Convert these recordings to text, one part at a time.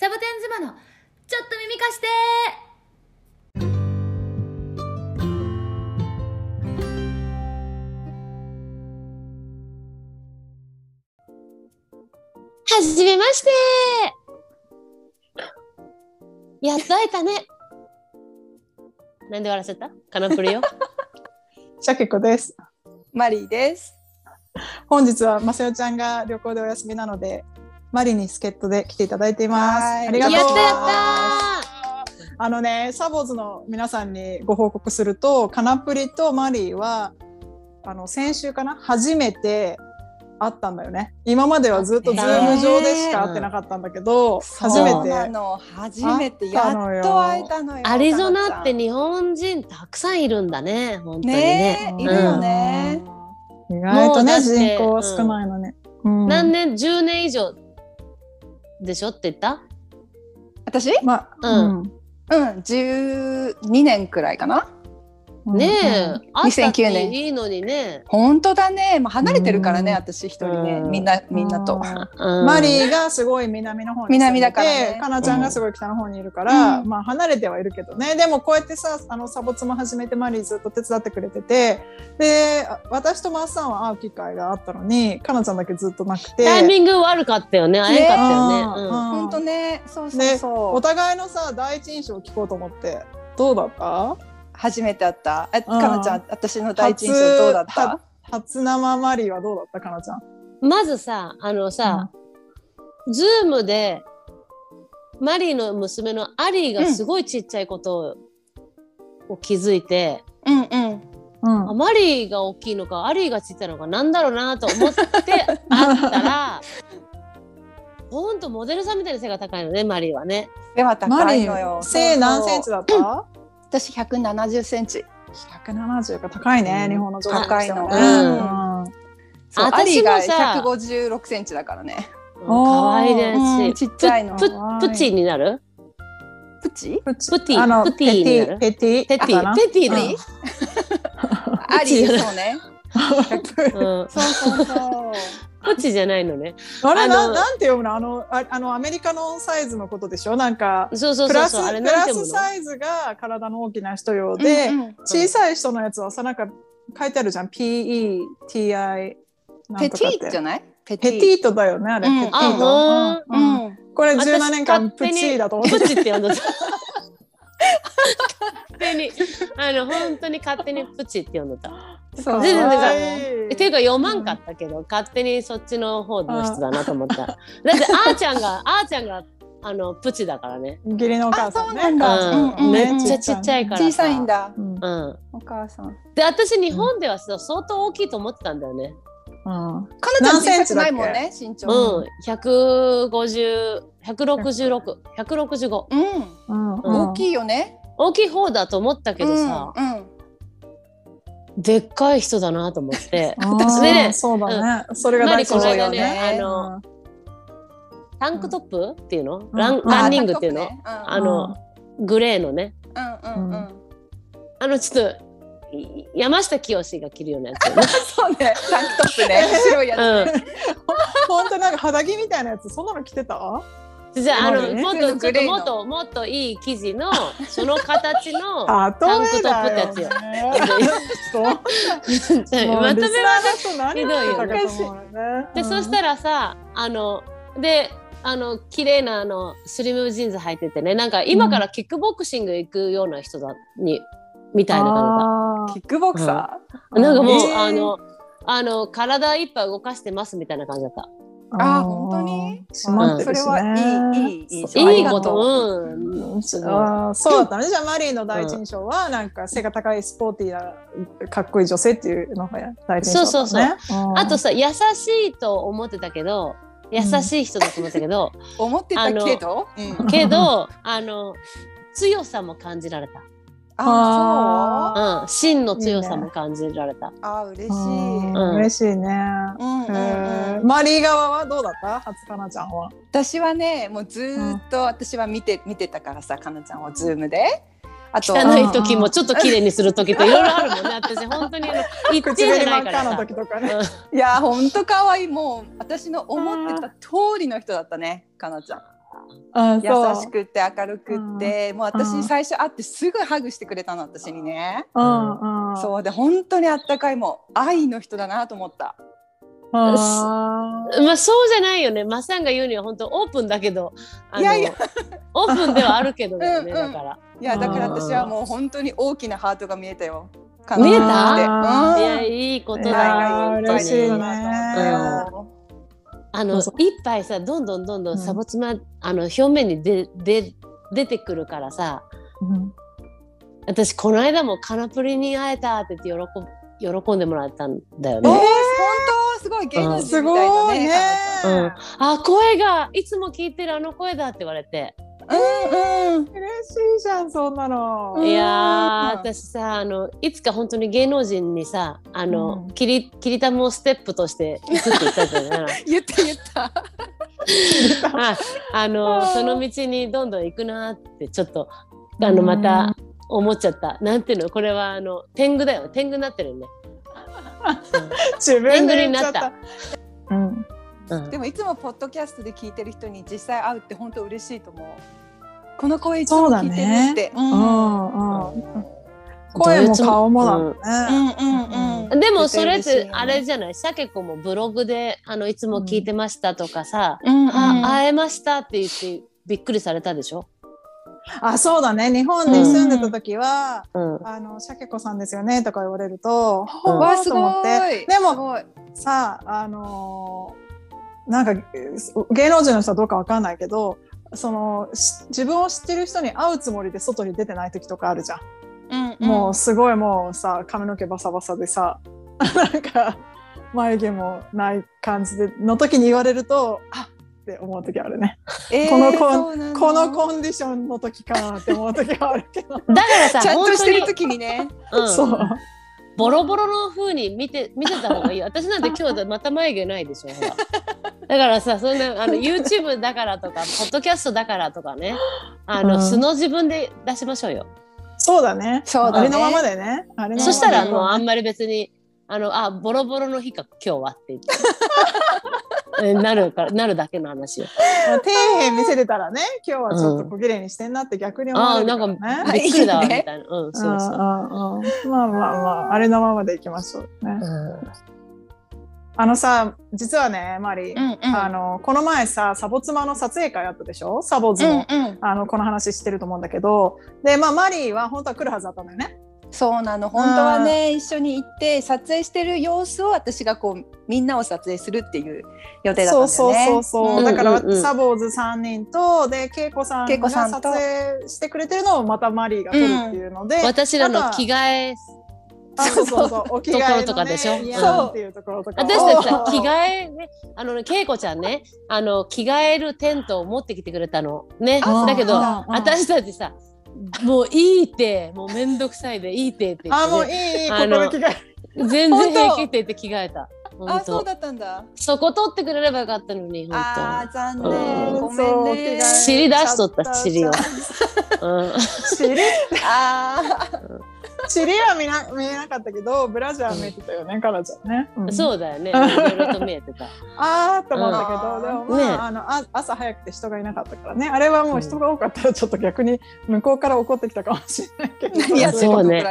サボテン妻のちょっと耳貸して。はじめまして。やっと会えたね。なんで笑わせた？カナプリよ シャケコです。マリーです。本日はまさよちゃんが旅行でお休みなので、マリに助っ人で来ていただいています。はいありがとうやったやっあのね、サボーズの皆さんにご報告すると、カナプリとマリーは、あの先週かな、初めて会ったんだよね。今まではずっとズーム上でしか会ってなかったんだけど、初めそうなて。の初めてや会ったのよっと会えたのよ。たアリゾナってか日本人たくさんいるんだね本当にねねいるよね。うん。意外とね、人口は少ないのに。うん何年？10年以上でしょ？って言った？私？まあ、うんうん、十二年くらいかな。うんねえ、うんあったって2009年いいのにね、本当だね。まあ離れてるからね、うん。私一人ね、うんみん。なみんなと。うん。マリーがすごい南の方に南だからね。かなちゃんがすごい北の方にいるから、うん。まあ離れてはいるけどね。でもこうやってさあのサボツも始めてマリーずっと手伝ってくれててであ私とマッサンは会う機会があったのにかなちゃんだけずっとなくて。タイミング悪かったよね。会えんかったよね。本当ね、そうそうでそう。お互いのさ第一印象を聞こうと思って。どうだった？初めて会った。え、うんかなちゃん、私の第一印象どうだった？初？初生マリーはどうだったかなちゃん？まずさあのさ、ズームでマリーの娘のアリーがすごいちっちゃいことを気づいて、うんうん。うんあマリーが大きいのかアリーがちっちゃいのかなんだろうなと思って会ったら ほんとモデルさんみたいな背が高いのねマリーはね。背は高いのよー。背何センチだ？だった？私百七十センチ。170か高いね、うん。日本の女性高いの。としてはねそう私もアリーがさ百五十六センチだからね。かわいいですし、うん。ちっちゃいの。プププチになる？プチ？プチ。プティあのプティになる？ペティ。ペティ。ペティうん。ね。アリーそうね。うん、そうそうそう。プチじゃないのね。あれあのななんて読むの？あのああのアメリカのサイズのことでしょ？なんかそうそうプラスそうプラなんて読むの？スサイズが体の大きな人用で、うんうん。小さい人のやつはさなんか書いてあるじゃん？PETI なんペとかって。ティじゃない？ペ petite だよねあれ、うん。ペティーあト、ほうん。これ私17年間プチーだと思って。プチって呼んだ。勝手にあの本当に勝手にプチって呼んでた。そう 全然かわいえっていうか読まんかったけど、勝手にそっちの方の人だなと思った。だってあーちゃんがあーちゃんがあのプチだからね。義理のお母さんねあそうなんだうんうんうんめっちゃちっちゃいからさ。小さいん。だ。うんうんうん。お母さん。で私日本ではさ相当大きいと思ってたんだよね。かなちゃん小さくないもんね身長。うん。百五十百六十六百六十五。うん。うんうん大きいよね。大きい方だと思ったけどさ、うんうんでっかい人だなと思って。私でねそうだね、それが大事だよ間ねねあのタンクトップっていうの、ん。ランうん。ランニングっていうの、ああの、グレーのね。うんうんうん。あのちょっとい山下清が着るようなやつよね。そうね。タンクトップね。白いやつね。本当になんか肌着みたいなやつそんなの着てた？じゃああのもっとちょっともっともっといい生地の その形のあタンクトップってやつよ。そう まとめは何ひどいよだかと思うよね。で、そしたらさあのであの綺麗なあのスリムジーンズ履いててねなんか今からキックボクシング行くような人だにみたいな感じだ。キックボクサなんかもう、えー。あの、あの、体いっぱい動かしてますみたいな感じだった。あー本当に？閉まってるしれはいねいいいいいこと、う。うん。すごいあーそうだったね。じゃあマリーの第一印象は、なんか背が高いスポーティーなかっこいい女性っていうのが第一印象だったね。あとさ、優しいと思ってたけど、優しい人だと思ったけど、思ってたけど？うんけど、あの、強さも感じられた。あ、う？ん。真の強さも感じられた。そう。あ、嬉しい。ううんん嬉しいね。うんうん。えーマリー側はどうだった？初かなちゃんは。私はね、もうずーっと私は見て見てたからさ、かなちゃんをズームで。あと。汚い時もちょっと綺麗にする時といろいろあるもんね。私本当にあの一定じ唇ゃないからさ真っ赤の。時とかね。いや本当可愛いもう私の思ってた通りの人だったねかなちゃんあ優しくって明るくって、もう私うん。最初会ってすぐハグしてくれたの私にね。うんうん。そうで本当にあったかいもう愛の人だなと思った。あー。まあそうじゃないよね。マッサンが言うには本当オープンだけど、あのいやいや。オープンではあるけどね。うんうん。だから。いやだからうん私はもう本当に大きなハートが見えたよ。見えた？いやいいことだ。嬉しいねあのそう一杯さどんどんどんどうんんサボツマ、あの表面にでで出てくるからさ。うん私この間もカナプリに会えたって言って喜ん喜んでもらったんだよえー、本ね。当？すごい芸能人みたいだね。すごいねうんあ声がいつも聞いてるあの声だって言われて。うんうん。嬉しいじゃんそんなの。うん。いやー私さあのいつか本当に芸能人にさあの、うん。キリキリタムをステップとして行くって言ったじゃない。言った言った。ああのその道にどんどん行くなってちょっとあのまた思っちゃった。なんていうの？これはあの天狗だよ。天狗になってるよね、自分で言っちゃっ。天狗になった。うん。うんでもいつもポッドキャストで聞いてる人に実際会うって本当嬉しいと思う。この声いつも聞いてるって。ううんんうん。声も顔もだね。うんうんうん。でもそれってあれじゃない？シャケ子もブログであのいつも聞いてましたとかさ、うんうんあ会えましたって言ってびっくりされたでしょ、あ、そうだね。日本に住んでた時は、うん、あの、シャケ子さんですよねとか言われると、うんほわあすごーと思って。い。ですも。さあ、あのーなんか芸能人の人はどうかわかんないけど、そのし自分を知ってる人に会うつもりで外に出てない時とかあるじゃん。うんもうすごいもうさ髪の毛バサバサでさ なんか眉毛もない感じでの時に言われるとあって思う時あるね。えーこのコンこのコンディションの時かなって思う時はあるけど。だからさ ちゃんとしてる時にね。うんそう。ボロボロの風に見て 見てた方がいい。よ私なんて今日また眉毛ないでしょほら。だからさそんなあの YouTube だからとか ポッドキャストだからとかね。あの、うん。素の自分で出しましょうよ、そうだね。そうだね。ありのままでね。ありのままで。そしたらもうああんまり別にあのあボロボロの日か今日はって言って。えなるからなるだけの話よ。底辺見せてたらね今日はちょっと小綺麗にしてんなって逆に思われるからね。あーびっくりだわみいいねたいな。うん そうそう、うんうんうん。まあまあまあありのままでいきましょうね。うん。あのさ実はねマリー、うんうん。あのこの前さサボ妻の撮影会あったでしょ？サボズの,、うんうん。あのこの話してると思うんだけど。でまあマリーは本当は来るはずだったんだよね。そうなの。本当はね一緒に行って撮影してる様子を私がこうみんなを撮影するっていう予定だったんだそうよね。そうそうそう、ん。だから、うんうんうん。サボーズ3人とで恵子さん恵子がさんと。撮影してくれてるのをまたマリーが撮るっていうので、私らの着替替え。あそうそう。そう。お着替えところとかでしょ？いやっていうところとか。私たちさお着替えね。あのね恵子ちゃんねあの着替えるテントを持ってきてくれたのね。あだ。けどうんうん。私たちさもういいってもうめんどくさいでいいってって。言あもうって、いいいいこあのこで着替え全然平気って言って着替えた。本当。あそうだったんだ。そこ取ってくれればよかったのにあー残う念。ん。ごめんね。え。尻出しとった尻を。本当、うん、尻あ尻は見な見えなかったけどブラジャー見えてたよね、彼女ね、うん。そうだよね。いろいろと見えてた。あーと思ったけど、うん。でもまあ,、ねあのあ朝早くて人がいなかったからね。あれはもう人が多かったらちょっと逆に向こうから怒ってきたかもしれないけど。いやそうね、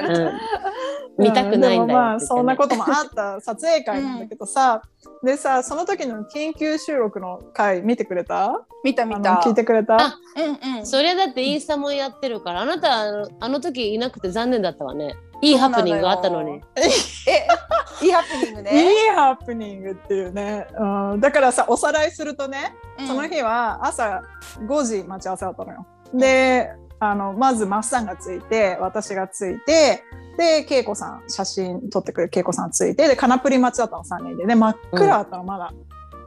見たくないんだよでもまあそんなこともあった撮影会なんだけどさ、でさその時の緊急収録の回見てくれた？見た見た。聞いてくれた？あうんうん。そりゃだってインスタもやってるから。あなたあのあの時いなくて残念だったわねいいハプニングあったのに。えいいハプニングいね。いハプニングっていうね、うん、だからさおさらいするとねその日は朝5時待ち合わせだったのよ。であのまずマッサンがついて私がついてで恵子さん写真撮ってくれる恵子さんついてでカナプリ待ちだったの3人で。で真っ暗だったのまだ。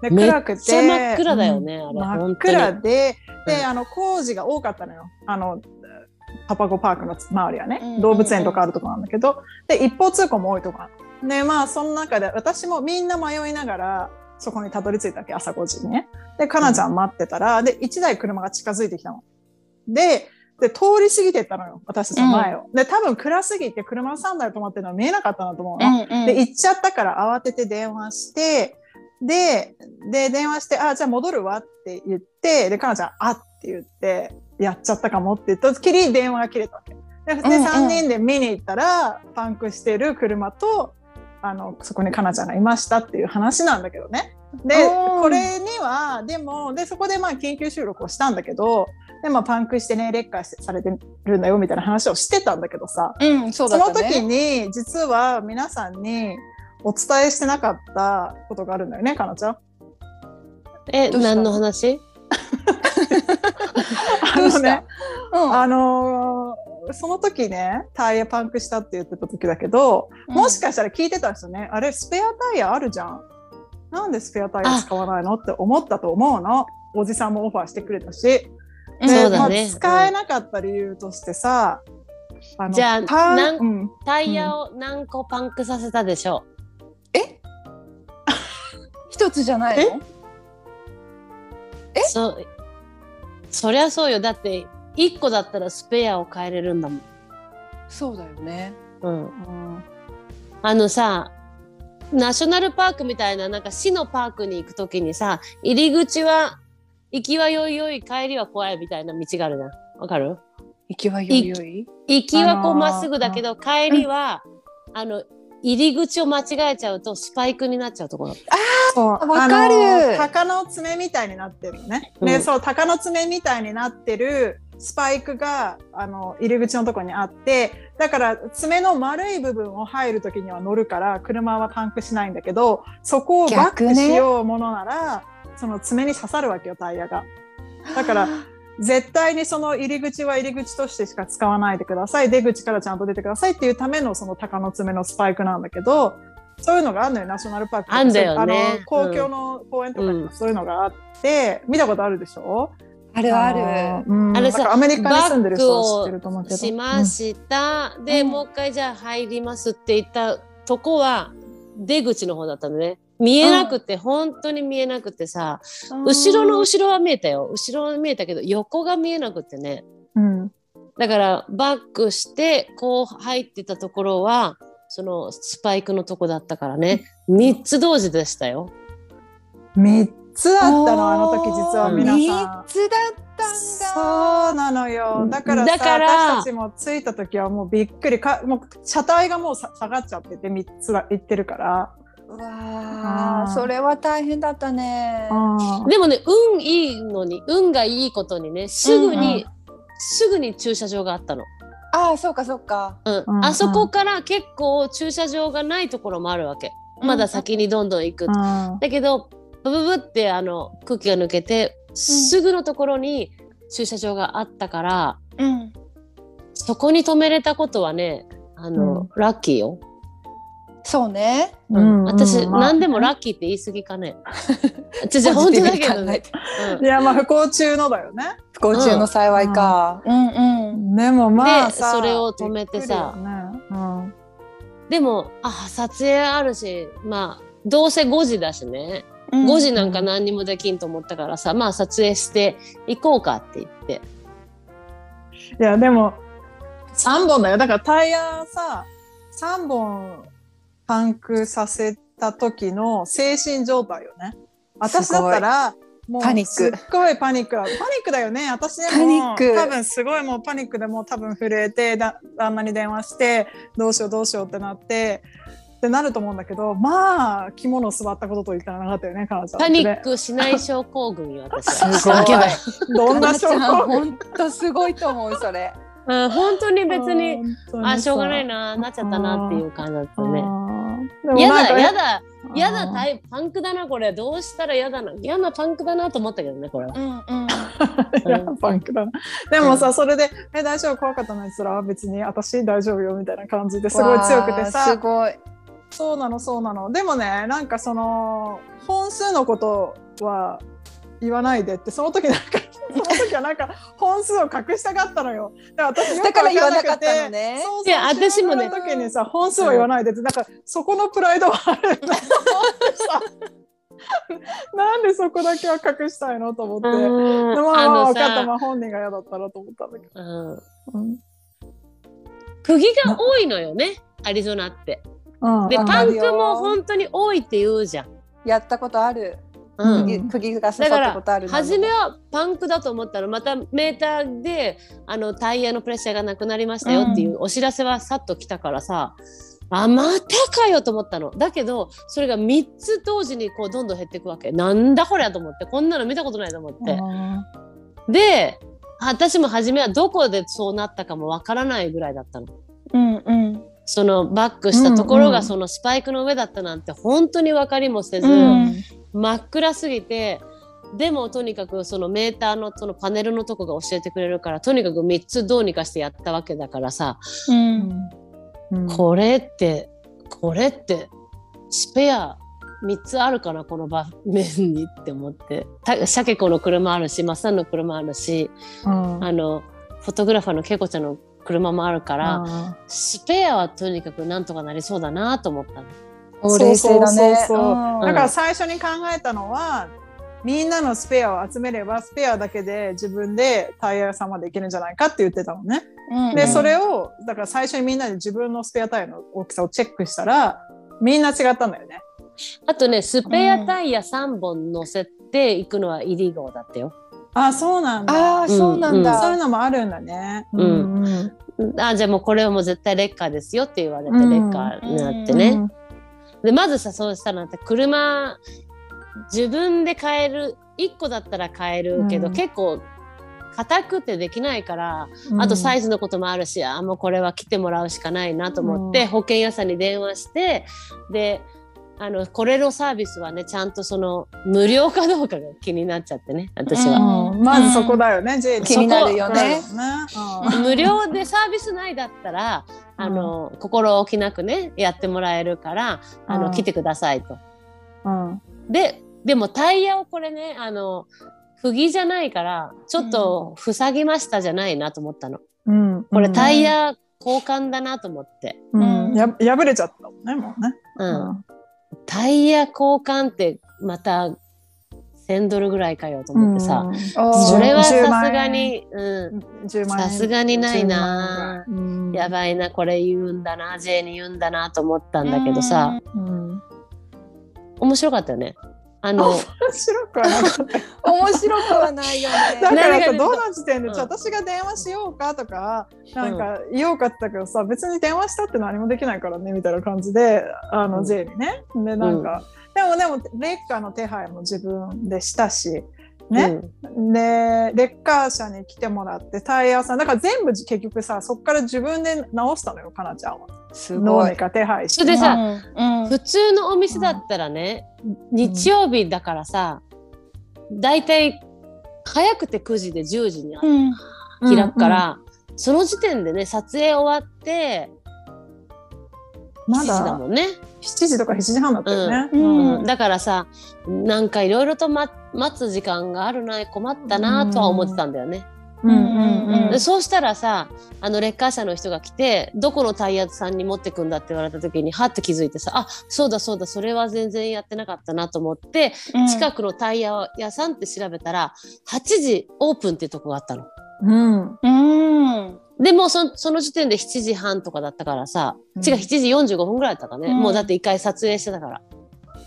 で暗くて。真っ暗だよねうん。真っ本暗でうん。であの工事が多かったのよ。あのパパゴパークの周りはね、うんうんうん。動物園とかあるとこなんだけどで一方通行も多いとこでまあその中で私もみんな迷いながらそこにたどり着いたわけ朝5時にね。でかなちゃん待ってたら、で1台車が近づいてきたの。でで通り過ぎてったのよ私たちの前を、で多分暗すぎて車3台止まってるのは見えなかったなと思うの、うんうん。で行っちゃったから慌てて電話してでで電話して「あじゃあ戻るわ」って言ってでかなちゃん「あ」って言ってやっちゃったかもって言ったきり電話が切れたわけ。ででうんうん3人で見に行ったらパンクしてる車とあのそこにかなちゃんがいましたっていう話なんだけどね。でうんこれにはでもでそこでまあ緊急収録をしたんだけどで、まあ、パンクしてね劣化されてるんだよみたいな話をしてたんだけどさうん、そうそのだったね。時に実は皆さんにお伝えしてなかったことがあるんだよねかなちゃん。え、何の話？あのねうん。あのーその時ねタイヤパンクしたって言ってた時だけど、もしかしたら聞いてた人ねあれスペアタイヤあるじゃん。なんでスペアタイヤ使わないのって思ったと思うの。おじさんもオファーしてくれたし、でそうだね。まあ使えなかった理由としてさ、あのじゃあパンなんうん。タイヤを何個パンクさせたでしょえ？一つじゃないの？うそうそりゃそうよ。だって1個だったらスペアを変えれるんだもん、そうだよね。うん、うん。あのさナショナルパークみたいななんか市のパークに行くときにさ入り口は行きはよいよい帰りは怖いみたいな道があるじゃん。わかる？行きはよいよい？行きはこあのーうまっすぐだけど、帰りは、あの入り口を間違えちゃうとスパイクになっちゃうところ。そう。わかる。鷹の爪みたいになってるのね。で、うん。そう鷹の爪みたいになってるスパイクがあの入り口のところにあってだから爪の丸い部分を入る時には乗るから車はパンクしないんだけどそこをバックしようものなら、その爪に刺さるわけよタイヤが。だから絶対にその入り口は入り口としてしか使わないでください。出口からちゃんと出てくださいっていうためのその鷹の爪のスパイクなんだけどそういうのがあるのよ。ナショナルパークあんだよね。あの公共の公園とかにもそういうのがあって、見たことあるでしょ？あるある。のうん、あれさアメリカに住んでる人は知ってると思うけど。しました、で、うん。もう一回じゃあ入りますって言ったとこは出口の方だったのね見えなくて、本当に見えなくてさ後ろの後ろは見えたよ。後ろは見えたけど横が見えなくてね。うん、うんだからバックしてこう入ってたところはそのスパイクのとこだったからね。3つ同時でしたよ。3つあったのあの時実は皆三さん。つだったんだ。そうなのよ。だからさだから私たちも着いた時はもうびっくり。かもう車体がもうさ下がっちゃってて3つは行ってるから、うわそれは大変だったね。うんでもね運いいのに運がいいことにねすぐに、うんすぐに駐車場があったの。ああ、そうかそうか。うんうんあそこから結構駐車場がないところもあるわけ。まだ先にどんどん行く。うんだけどブブブってあの空気が抜けてすぐのところに駐車場があったから、うん。そこに止めれたことはねあの、うんラッキーよ。そうね。うん。私、まあ。何でもラッキーって言い過ぎかね。ち本当だけどね。うん。いやまあ不幸中のだよね。不幸中の幸いか。うん。うん。でもまあそれを止めてさ。ね。うん。でもあ撮影あるしまあどうせ5時だしね、5時なんか何にもできんと思ったからさまあ撮影して行こうかって言って。いやでも3本だよ。だからタイヤさ3本パンクさせた時の精神状態よね。私だったらもうパニック。すっごいパニックだパニックだよね。私でも。パニック。多分すごいもうパニックでもう多分震えてだ旦那に電話してどうしようどうしようってなってってなると思うんだけどまあ肝の座ったことと言ったらなかったよね彼女パニックしない症候群よ私は。すごい。どどんな症候群？本当すごいと思うそれ。うん本当に別にあしょうがないななっちゃったなっていう感じだったねうんでやだ。やだやだうんタイパンクだなこれ。どうしたらやだな。嫌なパンクだなと思ったけどねこれは。うんうん。いやパンクだな。でもさ、それで「え大丈夫？怖かったの?」につら。別に私大丈夫よみたいな感じですごい強くてわあすさごい。そうなのそうなの。でもねなんかその本数のことは言わないでってその時なんかその時はなんか 本数を隠したかったのよ。だから私だから言わなくてたのねそうそういや私もねの時にさ本数を言わないでってなんかそこのプライドはある なんでそこだけは隠したいのと思って。うんでもまあ分かった、さまあ、本人が嫌だったらと思ったんだけど。うんうん釘が多いのよねアリゾナって。うんであパンクも本当に多いって言うじゃん。やったことある。うん。釘釘が刺さったことあるな初めはパンクだと思ったのまたメーターであのタイヤのプレッシャーがなくなりましたよっていうお知らせはさっと来たからさ、あまたかよと思ったの。だけどそれが3つ同時にこうどんどん減っていくわけ。なんだこれやと思ってこんなの見たことないと思って、で私も初めはどこでそうなったかもわからないぐらいだったの。うんうんそのバックしたところうんうん。がそのスパイクの上だったなんて本当に分かりもせず、うん。真っ暗すぎてでもとにかくそのメーターのそのパネルのとこが教えてくれるからとにかく3つどうにかしてやったわけだからさ、うん。これってこれってスペア3つあるかなこの場面にって思って。たシャケ子の車あるしマッサンの車あるしうん。あのフォトグラファーのケイコちゃんの車もあるから、あスペアはとにかくなんとかなりそうだなと思ったの。お冷静だねそうそうそうそううんーだから最初に考えたのは、みんなのスペアを集めればスペアだけで自分でタイヤ屋さんまで行けるんじゃないかって言ってたのね。うんで、それをだから最初にみんなで自分のスペアタイヤの大きさをチェックしたらみんな違ったんだよね。あとねスペアタイヤ3本乗せて行くのはイリゴーだったよ。あ、そうなんだ。ああそうなんだ、そういうのもあるんだね。うん。うんあじゃあもうこれはもう絶対レッカーですよって言われてレッカーになってね。でまずさそうしたら車自分で買える1個だったら買えるけど、うん。結構硬くてできないから、うん。あとサイズのこともあるしあもうこれは来てもらうしかないなと思って、うん。保険屋さんに電話してであのこれのサービスはねちゃんとその無料かどうかが気になっちゃってね私は。うん。まずそこだよね、J 気になるよね。そこだよね無料でサービス内だったら、あの心置きなくねやってもらえるからあの、うん。来てくださいと。うん。うんででもタイヤをこれねあの釘じゃないからちょっと塞ぎましたじゃないなと思ったの。うん。これタイヤ交換だなと思って。うん。や破れちゃったもんね、もうね。うんタイヤ交換ってまた1000ドルぐらいかよと思ってさ、おーそれはさ10すがに、うん、10万円。さすがにないな。10万円。ぐらいやばいなこれ言うんだな J に言うんだなと思ったんだけどさ、うん。うん。面白かったよね。あの面白くはなかった。面白くはないよね。だからさどの時点で、うん。私が電話しようかとかなんか言おうかって言ったけどさ、別に電話したって何もできないからねみたいな感じであの、うん。J にね。でなんか、でもでもレッカーの手配も自分でしたしね、でレッカー車に来てもらってタイヤさんだから全部結局さそっから自分で直したのよかなちゃんは。すごい。どうにか手配してそれでさうん。うん普通のお店だったらね、日曜日だからさだいたい早くて9時で10時にうん。開くから、その時点でね撮影終わって7ま時だだもんね、7時とか7時半だったよね、うん。うん。だからさなんかいろいろと、ま、待つ時間があるな困ったなとは思ってたんだよね。うんうんうん。でそうしたらさあのレッカー車の人が来てどこのタイヤさんに持ってくんだって言われた時にはって気づいてさあそうだそうだそれは全然やってなかったなと思って、近くのタイヤ屋さんって調べたら8時オープンっていうとこがあったの。うん。うんでもうそその時点で7時半とかだったからさ、うん。違う7時45分ぐらいだったかね、うん。もうだって一回撮影してたから。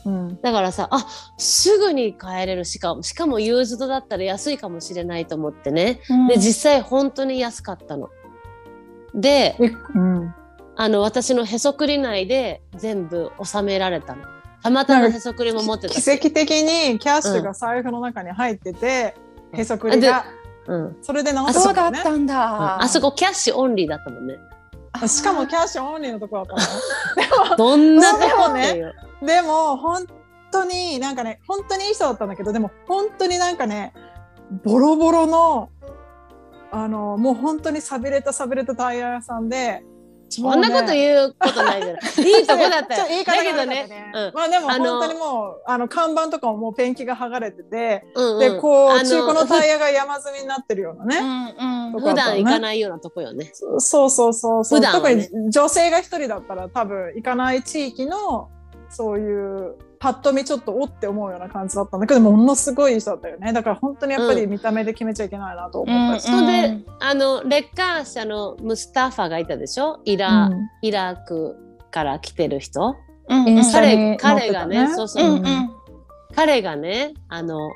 うん。だからさあすぐに帰れるしかもしかもユーズドだったら安いかもしれないと思ってね。で実際本当に安かったの。であの私のへそくり内で全部収められたの。たまたまへそくりも持ってた。し奇跡的にキャッシュが財布の中に入ってて、へそくりがうん、それで直あそうしたんだ。ったん。だあそこキャッシュオンリーだったもんね。しかもキャッシュオンリーのとこだったの？どんなとこでもねでも本当になんかね本当にいい人だったんだけどでも本当になんかねボロボロのあのもう本当にさびれたさびれたタイヤ屋さんでそんなことう言うことないじゃない。いいとこだったよ。ちょっとだ言い方が悪かったけどね。うん。まあでもあの本当にもうあの看板とかももうペンキが剥がれてて、うんうん。でこう中古のタイヤが山積みになってるようなね、うんうん。と普段行かないようなとこよね。そうそうそうそう、普段は特ねに女性が一人だったら多分行かない地域のそういうパッと見ちょっとおって思うような感じだったんだけどものすごい人だったよね。だから本当にやっぱり見た目で決めちゃいけないなと思った。し、それで、あのレッカー車のムスタファがいたでしょ？イラ、うん。イラクから来てる人？うん。インスタに彼彼がね、ねそうそう。う。んうん。彼がねあの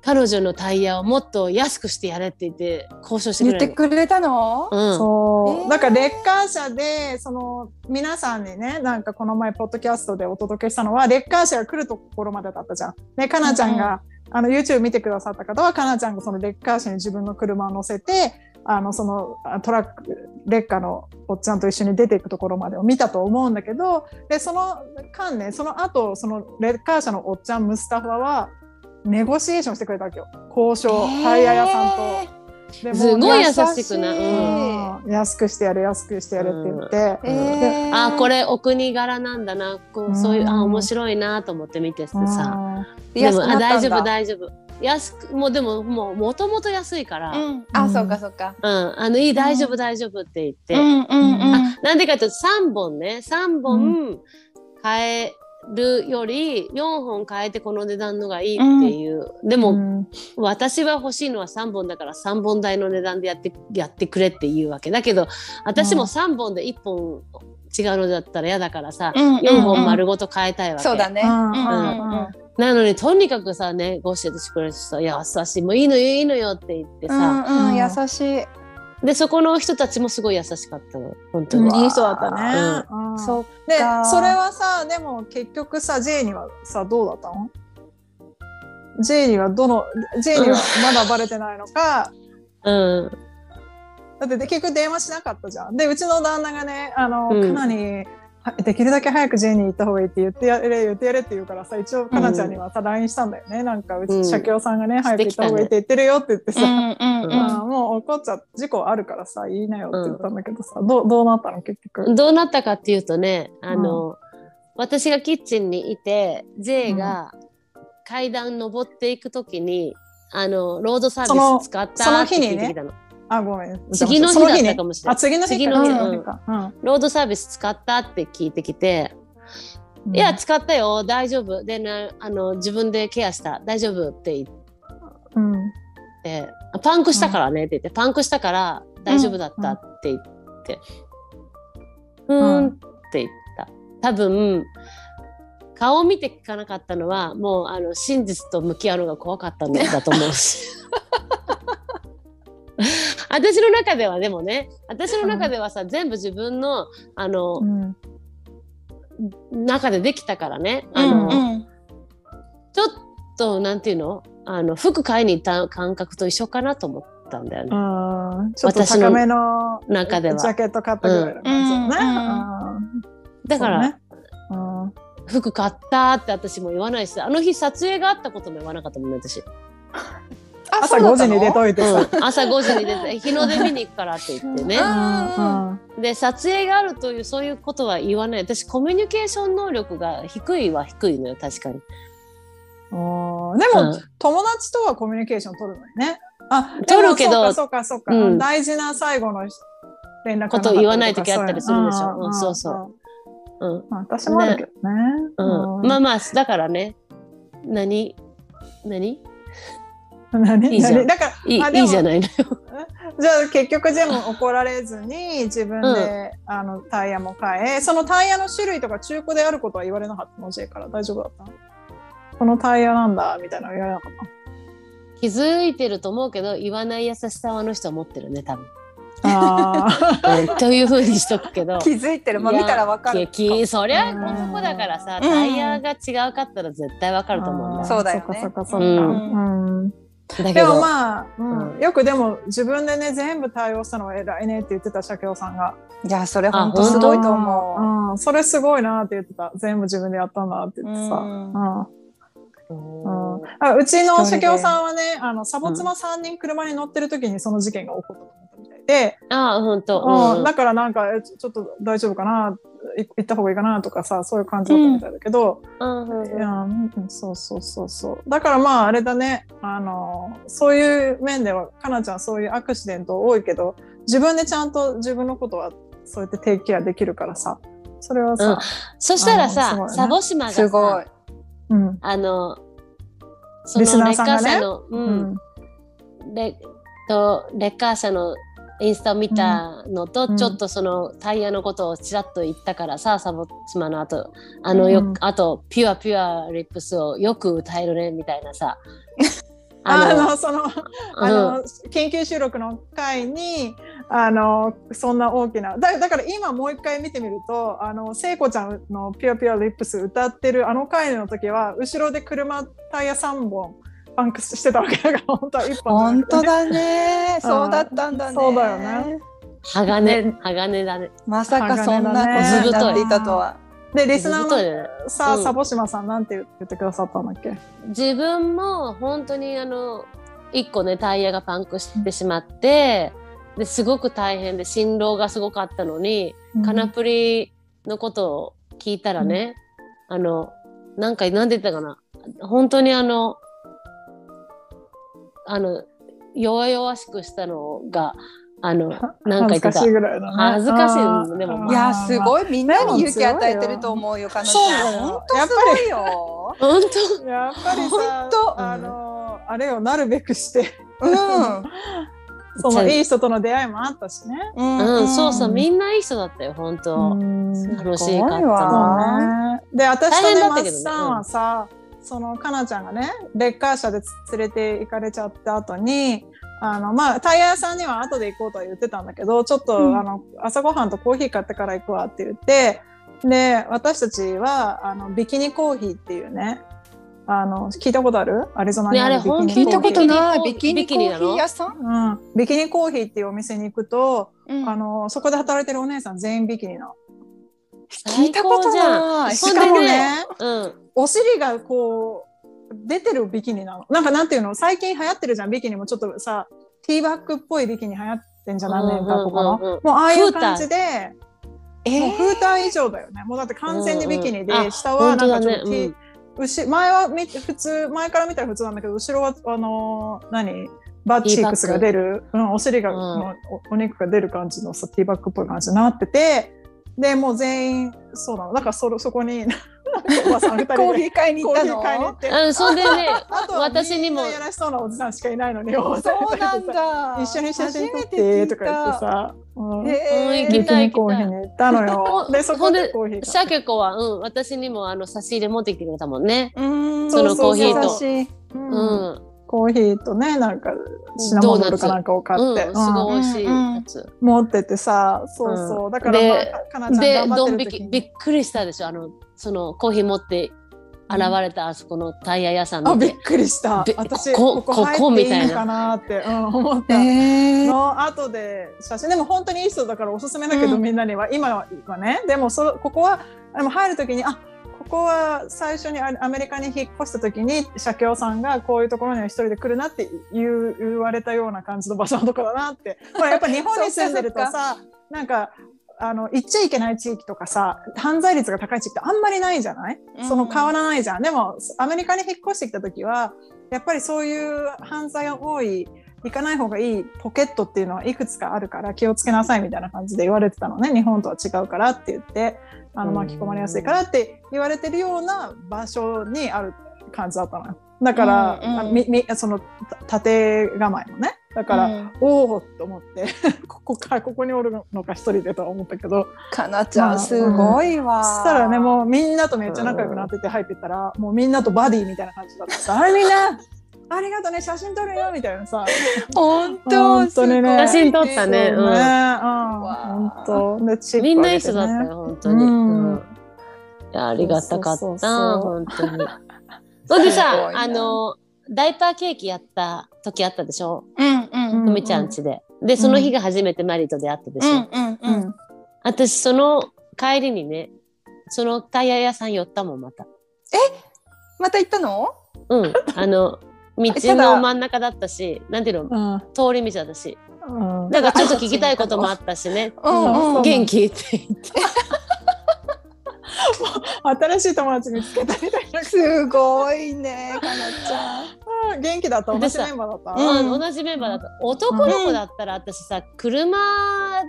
彼女のタイヤをもっと安くしてやれって言って交渉してく言って。くれたの？うん、そう、えーだからレッカー車でその皆さんにねなんかこの前ポッドキャストでお届けしたのはレッカー車が来るところまでだったじゃん。でかなちゃんが、あの YouTube 見てくださった方はかなちゃんがそのレッカー車に自分の車を乗せてあのそのあトラックレッカーのおっちゃんと一緒に出ていくところまでを見たと思うんだけどでその間ねその後そのレッカー車のおっちゃんムスタファはネゴシエーションしてくれたわけよ。交渉タイヤ屋さんと。でもすごい優しくな安くしてやれ安くしてやれって言って、えー。あこれお国柄なんだな。こうそういううんあ面白いなと思って見ててさ、あでも安くなあ大丈ったんだ。夫大丈夫。安くもうでももうもともと安いから、うん。うん。あ、そうかそうか。あのいい大丈夫大丈夫って言って、うんうんうん。あなんでかというと3本ね。3本買えるより4本買えてこの値段のがいいっていう、でも、うん私は欲しいのは3本だから3本代の値段でやってやってくれっていうわけだけど私も3本で1本違うのだったら嫌だからさ、うん4本丸ごと変えたいわけ、そうだね。ううんんうんうん。うん。なのにとにかくさねごしててくれる人さ優しい。もういいのよいいのよって言ってさ、うんうん、うん優しい。でそこの人たちもすごい優しかったの。本当に、いい人だったね。うん。そっでかそれはさでも結局さ J にはさどうだったの ?J にはどの J にはまだバレてないのか。うん。だって結局電話しなかったじゃん。でうちの旦那がねあの、うん。かなにはできるだけ早く J に行った方がいいって言ってやれ言ってやれって言うからさ一応かなちゃんにはさ LINE したんだよね。なんかううん。ち社協さんがね、早く行った方がいいっしてて言ってるよって言ってさ、うんうんうん。まあもう怒っちゃう事故あるからさ言いなよって言ったんだけどさ、どうどうなったの結局？どうなったかっていうとねあの、私がキッチンにいて J が階段登っていくときにあのロードサービス使ったそのってその日にね聞いてきたの、あごめん。次の日そだったかもしれない。あ次の次の日。ロードサービス使ったって聞いてきて、うん。いや使ったよ。大丈夫。でなあの自分でケアした。大丈夫って言っうん。パンクしたからね。って言って、パンクしたから大丈夫だったって言って、ううん。ーんって言った。多分顔見て聞かなかったのはもうあの真実と向き合うのが怖かったんだと思うし 私の中ではでもね私の中ではさ、全部自分のあのう、ん。中でできたからね。あうの、んうん。ちょっとなんていうの？あの服買いに行った感覚と一緒かなと思ったんだよね、うんちょっと高めの中では。ジャケット買ったぐらいの感じだね。うん。うんだから、ね。うん。服買ったって私も言わないしあの日撮影があったことも言わなかったもんね私、あ朝5時に出といてさ。うん。朝5時に出て日の出見に行くからって言ってね。で撮影があるというそういうことは言わない。私コミュニケーション能力が低いは低いのよ確かに、うんでも、うん。友達とはコミュニケーション取るのよね。あ取るけどそうかそうかそうか、うん。大事な最後の連絡こと言わない時あったりするでしょ。そうんそうそう。うん。まあ私もあるけどね。うん。まあまあだからね。何何？何？いいじゃだからいいじゃないのよ。じゃあ結局全部怒られずに自分で、あのタイヤも変えそのタイヤの種類とか中古であることは言われなかったの？J から大丈夫だったこのタイヤなんだみたいなの言われなかっ気づいてると思うけど言わない優しさをあの人は持ってるね多分、たあというふうにしとくけど。気づいてる。まあ見たらわかる。いやきそりゃうん。男だからさうん。タイヤが違うかったら絶対わかると思うんだそうだよね。そっかそっかそっか、うんでもまあ、うん。うん。よくでも自分でね全部対応したのは偉いねって言ってた社協さんが。いや、それ本当すごいと思う。うん、うん。それすごいなって言ってた。全部自分でやったんだって言ってさ、うん。うちの社協さんはねあのサボ妻3人車に乗ってる時にその事件が起こったと思ったみたいで、ああ本当、うん。うんだからなんかえちょっと大丈夫かな？い行った方がいいかなとかさそういう感じだったみたいだけど、うんうんいやうんそうそうそうそう。だからまああれだね。あのそういう面ではかなちゃんそういうアクシデント多いけど自分でちゃんと自分のことはそうやってテイクケアできるからさ。それはさ、そしたらさ、ね。サボ島がすごい。さ。うん。あのそリスのレッカナーさんがね？ー車の、ううん。んレとレッカー車のインスタを見たのと、うん。ちょっとそのタイヤのことをちらっと言ったからさサボ妻の後あのよ、うん。あとピュアピュアリップスをよく歌えるねみたいなさ。あののそのあの、緊急収録の回にあのそんな大きなだだから今もう一回見てみるとあの聖子ちゃんの「ピュアピュアリップス」歌ってるあの回の時は後ろで車タイヤ3本パンクしてたわけだから本当は1本ね本当だね。そうだったんだね。そうだよね。鋼。鋼だね。まさかそんなこと鋼になってい。たとは。でリスナーね。のさ、うん。サボ島さんなんて言ってくださったんだっけ？自分も本当にあの一個ねタイヤがパンクしてしまってですごく大変で振動がすごかったのに、カナプリのことを聞いたらね、あのなんかなんて言ったかな。本当にあのあの弱々しくしたのがあのなんか言って恥ずかたしいぐらいだね。恥ずかしいでもあー。いやすいごいみんなに勇気与えてると思うよ彼女そう本当。すごいよ。本やっぱりさ本当。あのあれをなるべくして。うん。そのいい人との出会いもあったしね。当うん、そうそうみんないい人だったよ本当、楽しかったすごいわ。ねで私とねマスさんはさ、そのかなちゃんがねレッカー車で連れて行かれちゃった後にあのまあタイヤ屋さんには後で行こうとは言ってたんだけどちょっと、うん。あの朝ごはんとコーヒー買ってから行くわって言ってで私たちはあのビキニコーヒーっていうねあの聞いたことある？アリゾナにねあるビキニ本聞いたことない。ビビキキニコーヒーニコーヒー屋さん？うん、ビキニコーヒーっていうお店に行くと、うん。あのそこで働いてるお姉さん全員ビキニなの。聞いたことない。しかもねねうん。お尻がこう出てるビキニなの。なんかなんていうの？最近流行ってるじゃん。ビキニもちょっとさティーバッグっぽいビキニ流行ってんじゃん何年か。ここの。うんうんうんうん。もうああいう感じでえもうフーター以上だよね。もうだって完全にビキニで、うんうんあ下はなんかちょっとね。うん。後前はみ普通前から見たら普通なんだけど後ろはあのー何？バッチークスが出る、うん、お尻が、うん。お肉が出る感じのさティーバッグっぽい感じになっててでもう全員そうなの。だからそそこに なんかおばさん二人でコーヒー買いに行ったの？コーヒー買いに行って。うん、それでね。あとは私にも。やらしそうなおじさんしかいないのにそうなんだ。一緒に写真撮ってとか言ってさ、うん。行きコーヒーに行ったのよ。でそこでコーヒーシャケ子は、うん、私にもあの差し入れ持ってきてくれたもんね。うん。そのコーヒーと。うん、コーヒーとねなんかシナモンロールかなんかを買って、うん、すごい美味しいうんやつ。持っててさそうそう、うん。だから、まあで、かなちゃんで、頑張ドンってる時に。引きびっくりしたでしょ。あの、そのコーヒー持って現れたあそこのタイヤ屋さんあびっ見て。くりした。で私ここここ入っていいのかなって、うん、思った。えー。の後で写真。でも本当にいい人だからおすすめだけど、うん。みんなには。今はねでもそここはでも入る時にあここは最初にアアメリカに引っ越した時に社協さんがこういうところには一人で来るなって言われたような感じの場所のところだなって。ほらやっぱ日本に住んでるとさなんかあの行っちゃいけない地域とかさ犯罪率が高い地域ってあんまりないじゃない、その変わらないじゃん。でもアメリカに引っ越してきた時はやっぱりそういう犯罪が多い行かない方がいいポケットっていうのはいくつかあるから気をつけなさいみたいな感じで言われてたのね。日本とは違うからって言ってあのうん。巻き込まれやすいからって言われてるような場所にある感じだったのよ。だから、うんうん。あみみそのた縦構えのね。だから、うん。おおと思って ここかここにおるのか一人でとは思ったけど。かなちゃまあんすごいわ。そしたらねもうみんなとめっちゃ仲良くなってて入ってったらもうみんなとバディみたいな感じだった。さ「あれみんなありがとうね写真撮るよ」みたいなさ。本当本当にね。写真撮ったね。そうね、うん、わ本当。でチップみんないいあげてね人だったよ、本当に。うん。うん。いやありがたかった、そうそうそう本当に。そんでさあの、ダイパーケーキやった時あったでしょ？うんうん。うんふみちゃん家で。で、その日が初めてマリと出会ったでしょ、うんうんうん。うん。私、その帰りにね、そのタイヤ屋さん寄ったもん、また。また行ったの？うん。あの、道の真ん中だったし、なんていうの、うん。通り道だったし。うん。だからちょっと聞きたいこともあったしね。元気？って言って。新しい友達見つけたみたいな。すごいねかなちゃん。うん。元気だった？同じメンバーだった、うんうん同じメンバーだった。男の子だったら私さ車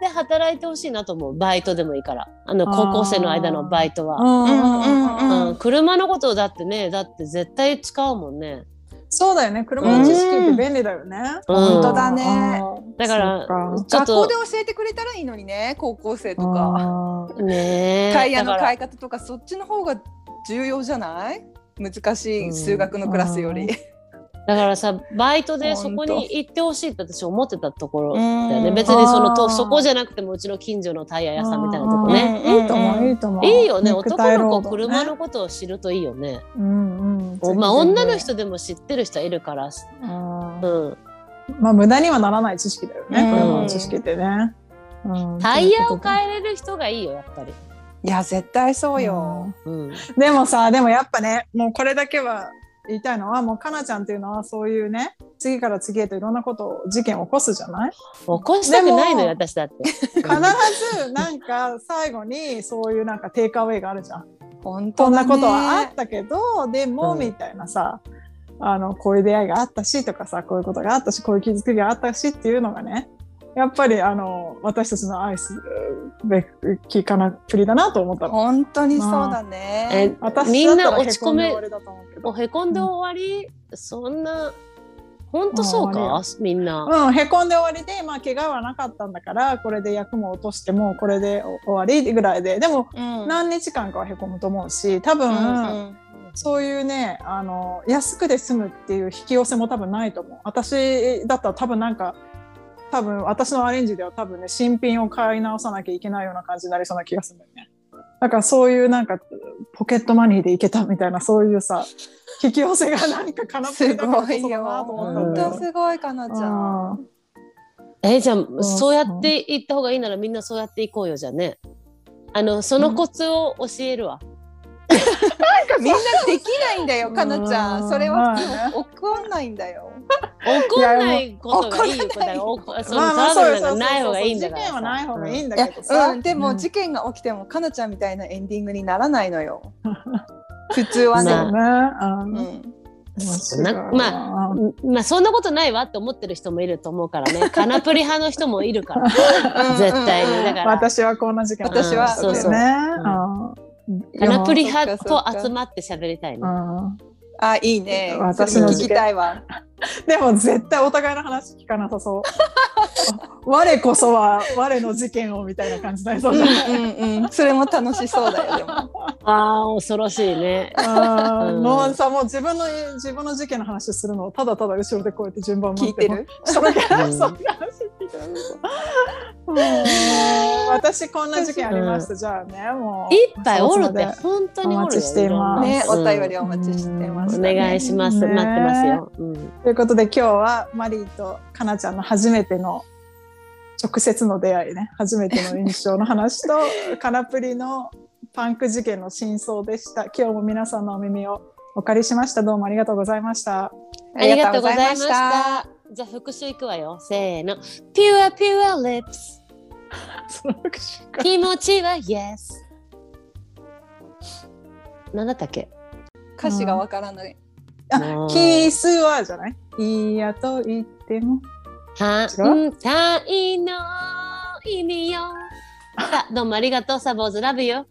で働いてほしいなと思う。バイトでもいいから。あの高校生の間のバイトは、うんうんうんうんうん。車のことだってねだって絶対使うもんねそうだよね。車の知識って便利だよね。うん。本当だね。だから学校で教えてくれたらいいのにね高校生とか。ねえ。タイヤの買い方とかそっちの方が重要じゃない？難しい。数学のクラスより。だからさバイトでそこに行ってほしいって私思ってたところだよね。別にそのとそこじゃなくてもうちの近所のタイヤ屋さんみたいなとこね。うんいいと思う、いいと思う。いいよね。男の子車のことを知るといいよね。うんうん。まあ女の人でも知ってる人はいるから。あうーん。まあ無駄にはならない知識だよね。うん。車の知識ってね。うん。タイヤを変えれる人がいいよやっぱり。いや絶対そうよ。うん。でもさでもやっぱねもうこれだけは言いたいのはもうかなちゃんっていうのはそういうね次から次へといろんなことを事件を起こすじゃない？起こしたくないのよ私だって。必ずなんか最後にそういうなんかテイクアウェイがあるじゃん。本当だね。こんなことはあったけどでも、うん。みたいなさあのこういう出会いがあったしとかさこういうことがあったしこういう傷つきがあったしっていうのがねやっぱりあの私たちの愛すべきかなプリだなと思ったの。本当にそうだえね。私みんな落ち込めへこんで終わりだと思うんで終わり、そんな本当そうか？みんな、うん、へこんで終わりで、まあ、怪我はなかったんだからこれで役も落としてもこれで終わりぐらいで。でもうん。何日間かはへこむと思うし多分、うん。そういうねあの安くで済むっていう引き寄せも多分ないと思う。私だったら多分なんか多分私のアレンジでは多分ね新品を買い直さなきゃいけないような感じになりそうな気がするんだよね。だからそういうなんかポケットマネーでいけたみたいなそういうさ引き寄せがなんかかなってするだからごいよ。こそだなと思ったすごいかなちゃん。うんえじゃあうそうやっていった方がいいならみんなそうやっていこうよじゃあねあのそのコツを教えるわ、みんなできないんだよかなちゃ。うん。んそれは怒んないんだよ。怒らないことがいい。ようない方がいいんだから事件はない方がいいんんだけどさ、うんでも事件が起きてもかなちゃんみたいなエンディングにならないのよ。普通はね。なまあまあそんなことないわって思ってる人もいると思うからね。カナプリ派の人もいるから。絶対に。だから。私はこんな事件私はそうだよね。うんカナプリ派と集まって喋りたいねうんあいいね。私の聞きたいわ。でも絶対お互いの話聞かなさそう。我こそは我の事件をみたいな感じになりそううん。うんうん。それも楽しそうだよでも。ああ恐ろしいねあーうんもうさもう自分の自分の事件の話するのをただただ後ろでこうやって順番待って聞いてる？そういう話聞いうん。私こんな事件ありました、じゃあねもう。いっぱいおるって本当にお待ちしています。ねおうん。便りお待ちしてまおす、ね。願いします、ね。待ってますよ、うん。ということで今日はマリーとかなちゃんの初めての直接の出会いね。初めての印象の話とカナプリのパンク事件の真相でした。今日も皆さんのお耳をお借りしました。どうもありがとうございました。ありがとうございました。じゃあ復習いくわよ。せーの。Pure Pure Lips。その復習か気持ちは Yes。何だったっけ？歌詞がわからない。うんあキスはじゃない？いいやと言っても反対の意味よ。さあ、どうもありがとう。サボーズラブよ。